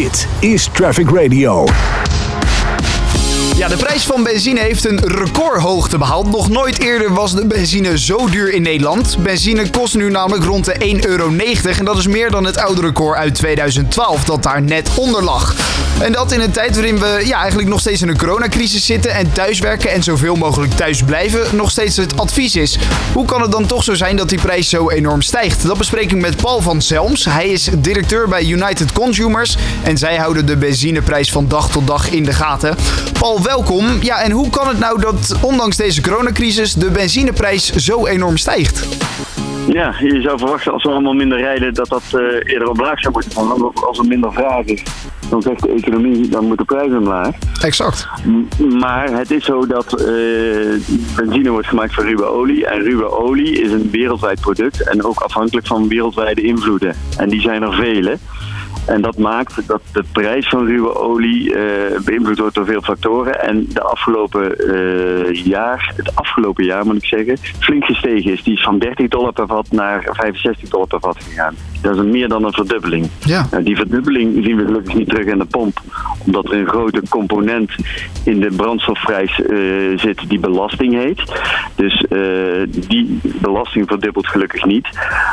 Dit is Traffic Radio. Ja, de prijs van benzine heeft een recordhoogte behaald. Nog nooit eerder was de benzine zo duur in Nederland. Benzine kost nu namelijk rond de 1,90 euro. En dat is meer dan het oude record uit 2012, dat daar net onder lag. En dat in een tijd waarin we ja, eigenlijk nog steeds in een coronacrisis zitten en thuiswerken en zoveel mogelijk thuis blijven nog steeds het advies is. Hoe kan het dan toch zo zijn dat die prijs zo enorm stijgt? Dat bespreek ik met Paul van Zelms. Hij is directeur bij United Consumers en zij houden de benzineprijs van dag tot dag in de gaten. Paul, welkom. Ja, en hoe kan het nou dat ondanks deze coronacrisis de benzineprijs zo enorm stijgt? Ja, je zou verwachten als we allemaal minder rijden dat dat uh, eerder omlaag zou moeten gaan. Als er minder vraag is, dan zegt de economie, dan moet de prijs omlaag. Exact. Maar het is zo dat uh, benzine wordt gemaakt van ruwe olie. En ruwe olie is een wereldwijd product en ook afhankelijk van wereldwijde invloeden. En die zijn er vele. En dat maakt dat de prijs van ruwe olie uh, beïnvloed wordt door veel factoren. En de afgelopen uh, jaar, het afgelopen jaar moet ik zeggen, flink gestegen is. Die is van 30 dollar per vat naar 65 dollar per vat gegaan. Dat is een meer dan een verdubbeling. Ja. Nou, die verdubbeling zien we gelukkig niet terug in de pomp. Omdat er een grote component in de brandstofprijs uh, zit die belasting heet. Dus die belasting verdubbelt gelukkig niet.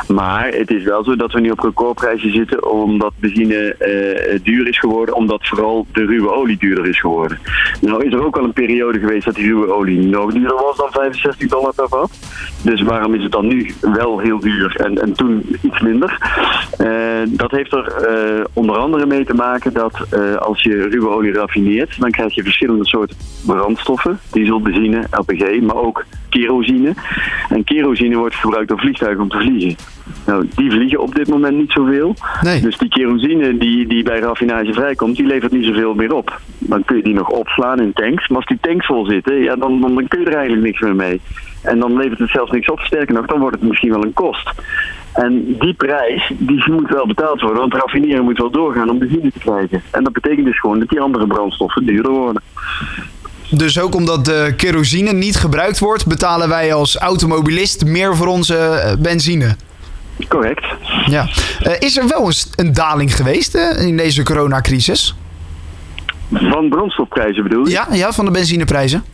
Maar het is wel zo dat we nu op recordprijzen zitten omdat benzine uh, duur is geworden, omdat vooral de ruwe olie duurder is geworden. Nou is er ook al een periode geweest dat die ruwe olie nog duurder was dan 65 dollar per vat. Dus waarom is het dan nu wel heel duur en, en toen iets minder? Uh, dat heeft er uh, onder andere mee te maken dat als je ruwe olie raffineert, dan krijg je verschillende soorten brandstoffen. Diesel, benzine, LPG, maar ook kerosine. En kerosine wordt gebruikt door vliegtuigen om te vliegen. Nou, die vliegen op dit moment niet zoveel. Nee. Dus die kerosine die, die bij raffinage vrijkomt, die levert niet zoveel meer op. Dan kun je die nog opslaan in tanks. Maar als die tanks vol zitten, ja, dan, dan, dan kun je er eigenlijk niks meer mee. En dan levert het zelfs niks op. Sterker nog, dan wordt het misschien wel een kost. En die prijs, die moet wel betaald worden, want raffineren moet wel doorgaan om benzine te krijgen. En dat betekent dus gewoon dat die andere brandstoffen duurder worden. Dus ook omdat de kerosine niet gebruikt wordt, betalen wij als automobilist meer voor onze benzine. Correct. Ja. Uh, is er wel een, een daling geweest uh, in deze coronacrisis? Van brandstofprijzen bedoel je? Ja, ja, van de benzineprijzen.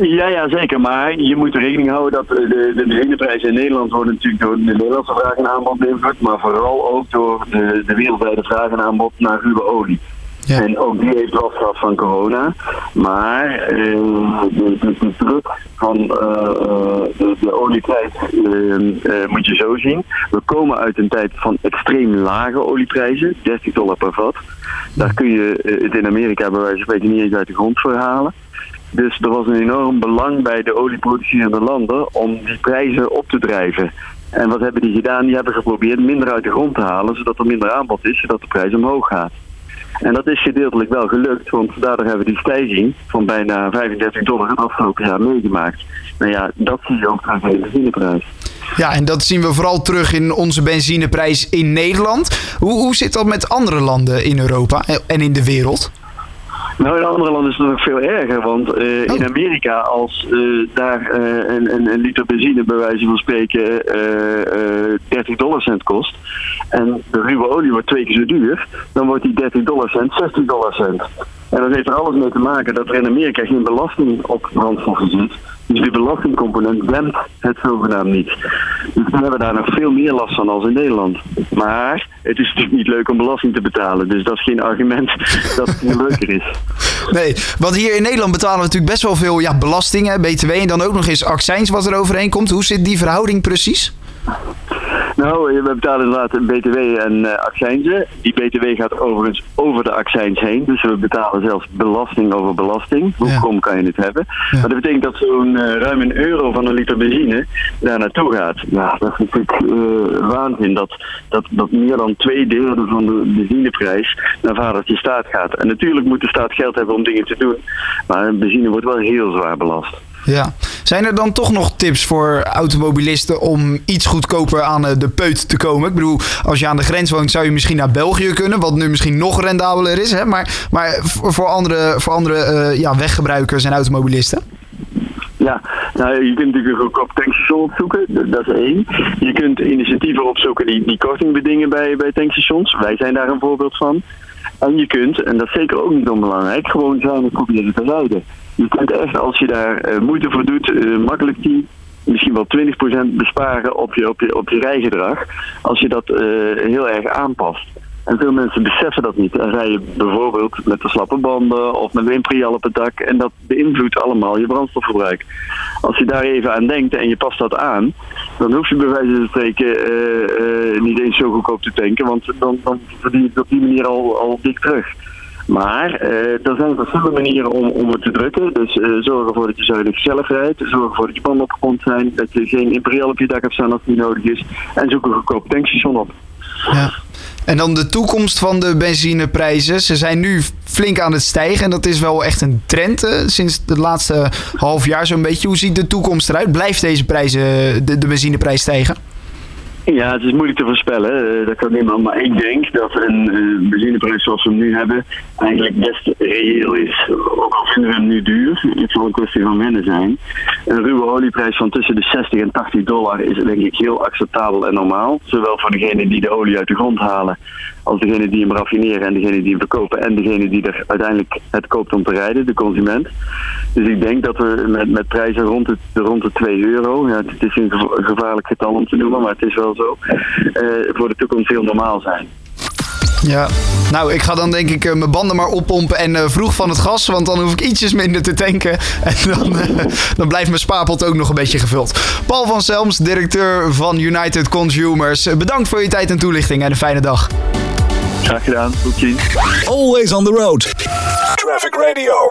Ja, ja, zeker. Maar je moet rekening houden dat de, de benzineprijzen in Nederland worden natuurlijk door de Nederlandse vraag en aanbod beïnvloed, maar vooral ook door de, de wereldwijde vraag en aanbod naar ruwe olie. Ja. En ook die heeft last gehad van corona. Maar uh, de, de, de, druk van uh, de, de olieprijs uh, moet je zo zien. We komen uit een tijd van extreem lage olieprijzen, 30 dollar per vat. Daar kun je het in Amerika bij wijze van spreken niet eens uit de grond voor halen. Dus er was een enorm belang bij de olieproducerende landen om die prijzen op te drijven. En wat hebben die gedaan? Die hebben geprobeerd minder uit de grond te halen, zodat er minder aanbod is, zodat de prijs omhoog gaat. En dat is gedeeltelijk wel gelukt, want daardoor hebben we die stijging van bijna 35 dollar het afgelopen jaar meegemaakt. Nou ja, dat zie je ook in de benzineprijs. Ja, en dat zien we vooral terug in onze benzineprijs in Nederland. Hoe, hoe zit dat met andere landen in Europa en in de wereld? Nou, in andere landen is het nog veel erger, want uh, oh. in Amerika, als uh, daar uh, een, een, een, liter benzine bij wijze van spreken 30 dollar cent kost en de ruwe olie wordt twee keer zo duur, dan wordt die 30 dollar cent 60 dollar cent. En dat heeft er alles mee te maken dat er in Amerika geen belasting op brandstoffen zit. Dus die belastingcomponent dempt het zogenaamd niet. Dus we hebben daar nog veel meer last van als in Nederland. Maar het is natuurlijk niet leuk om belasting te betalen. Dus dat is geen argument dat het niet leuker is. Nee, want hier in Nederland betalen we natuurlijk best wel veel ja, belastingen, btw en dan ook nog eens accijns wat er overheen komt. Hoe zit die verhouding precies? Nou, we betalen inderdaad btw en uh, accijnzen. Die btw gaat overigens over de accijns heen. Dus we betalen zelfs belasting over belasting. Hoe krom ja. kan je het hebben? Ja. Maar dat betekent dat zo'n uh, ruim een euro van een liter benzine daar naartoe gaat. Ja, dat is natuurlijk uh, waanzin. Dat, dat, dat meer dan twee derde van de benzineprijs naar vadertje staat gaat. En natuurlijk moet de staat geld hebben om dingen te doen. Maar benzine wordt wel heel zwaar belast. Ja. Zijn er dan toch nog tips voor automobilisten om iets goedkoper aan de peut te komen? Ik bedoel, als je aan de grens woont zou je misschien naar België kunnen, wat nu misschien nog rendabeler is. Hè? Maar, maar voor andere, voor andere uh, ja, weggebruikers en automobilisten? Ja, nou, je kunt natuurlijk ook op tankstation opzoeken, dat is één. Je kunt initiatieven opzoeken die, die korting bedingen bij, bij tankstations. Wij zijn daar een voorbeeld van. En je kunt, en dat is zeker ook niet onbelangrijk, gewoon zuinig proberen te rijden. Je kunt echt, als je daar uh, moeite voor doet, uh, makkelijk 10, misschien wel 20% besparen op je, op, je, op je rijgedrag. Als je dat uh, heel erg aanpast. En veel mensen beseffen dat niet. Dan rij je bijvoorbeeld met de slappe banden of met windprial op het dak. En dat beïnvloedt allemaal je brandstofverbruik. Als je daar even aan denkt en je past dat aan, dan hoef je bij wijze van spreken uh, niet eens zo goedkoop te tanken. Want dan, dan verdien je op die manier al, al dik terug. Maar uh, er zijn verschillende manieren om, om het te drukken. Dus uh, zorg ervoor dat je zuinig zelf rijdt. Zorg ervoor dat je banden opgepompt zijn. Dat je geen imperial op je dak hebt staan als die nodig is. En zoek een goedkoop tankstation op. Ja. En dan de toekomst van de benzineprijzen. Ze zijn nu flink aan het stijgen. En dat is wel echt een trend uh, sinds het laatste half jaar zo'n beetje. Hoe ziet de toekomst eruit? Blijft deze prijzen, de, de benzineprijs stijgen? Ja, het is moeilijk te voorspellen. Uh, dat kan niemand. Maar ik denk dat een uh, benzineprijs zoals we hem nu hebben eigenlijk best reëel is. Ook al vinden we hem nu duur. Het zal een kwestie van wennen zijn. Een ruwe olieprijs van tussen de 60 en 80 dollar is denk ik heel acceptabel en normaal. Zowel voor degenen die de olie uit de grond halen als degene die hem raffineren en degene die hem verkopen en degene die er uiteindelijk het koopt om te rijden, de consument. Dus ik denk dat we met, met prijzen rond de, rond de 2 euro, ja, het is een gevaarlijk getal om te noemen, maar het is wel zo, uh, voor de toekomst heel normaal zijn. Ja, nou, ik ga dan denk ik uh, mijn banden maar oppompen en uh, vroeg van het gas, want dan hoef ik ietsjes minder te tanken. En dan, dan blijft mijn spaarpot ook nog een beetje gevuld. Paul van Selms, directeur van United Consumers. Bedankt voor je tijd en toelichting en een fijne dag. Graag gedaan, tot ziens. Always on the road. Traffic Radio.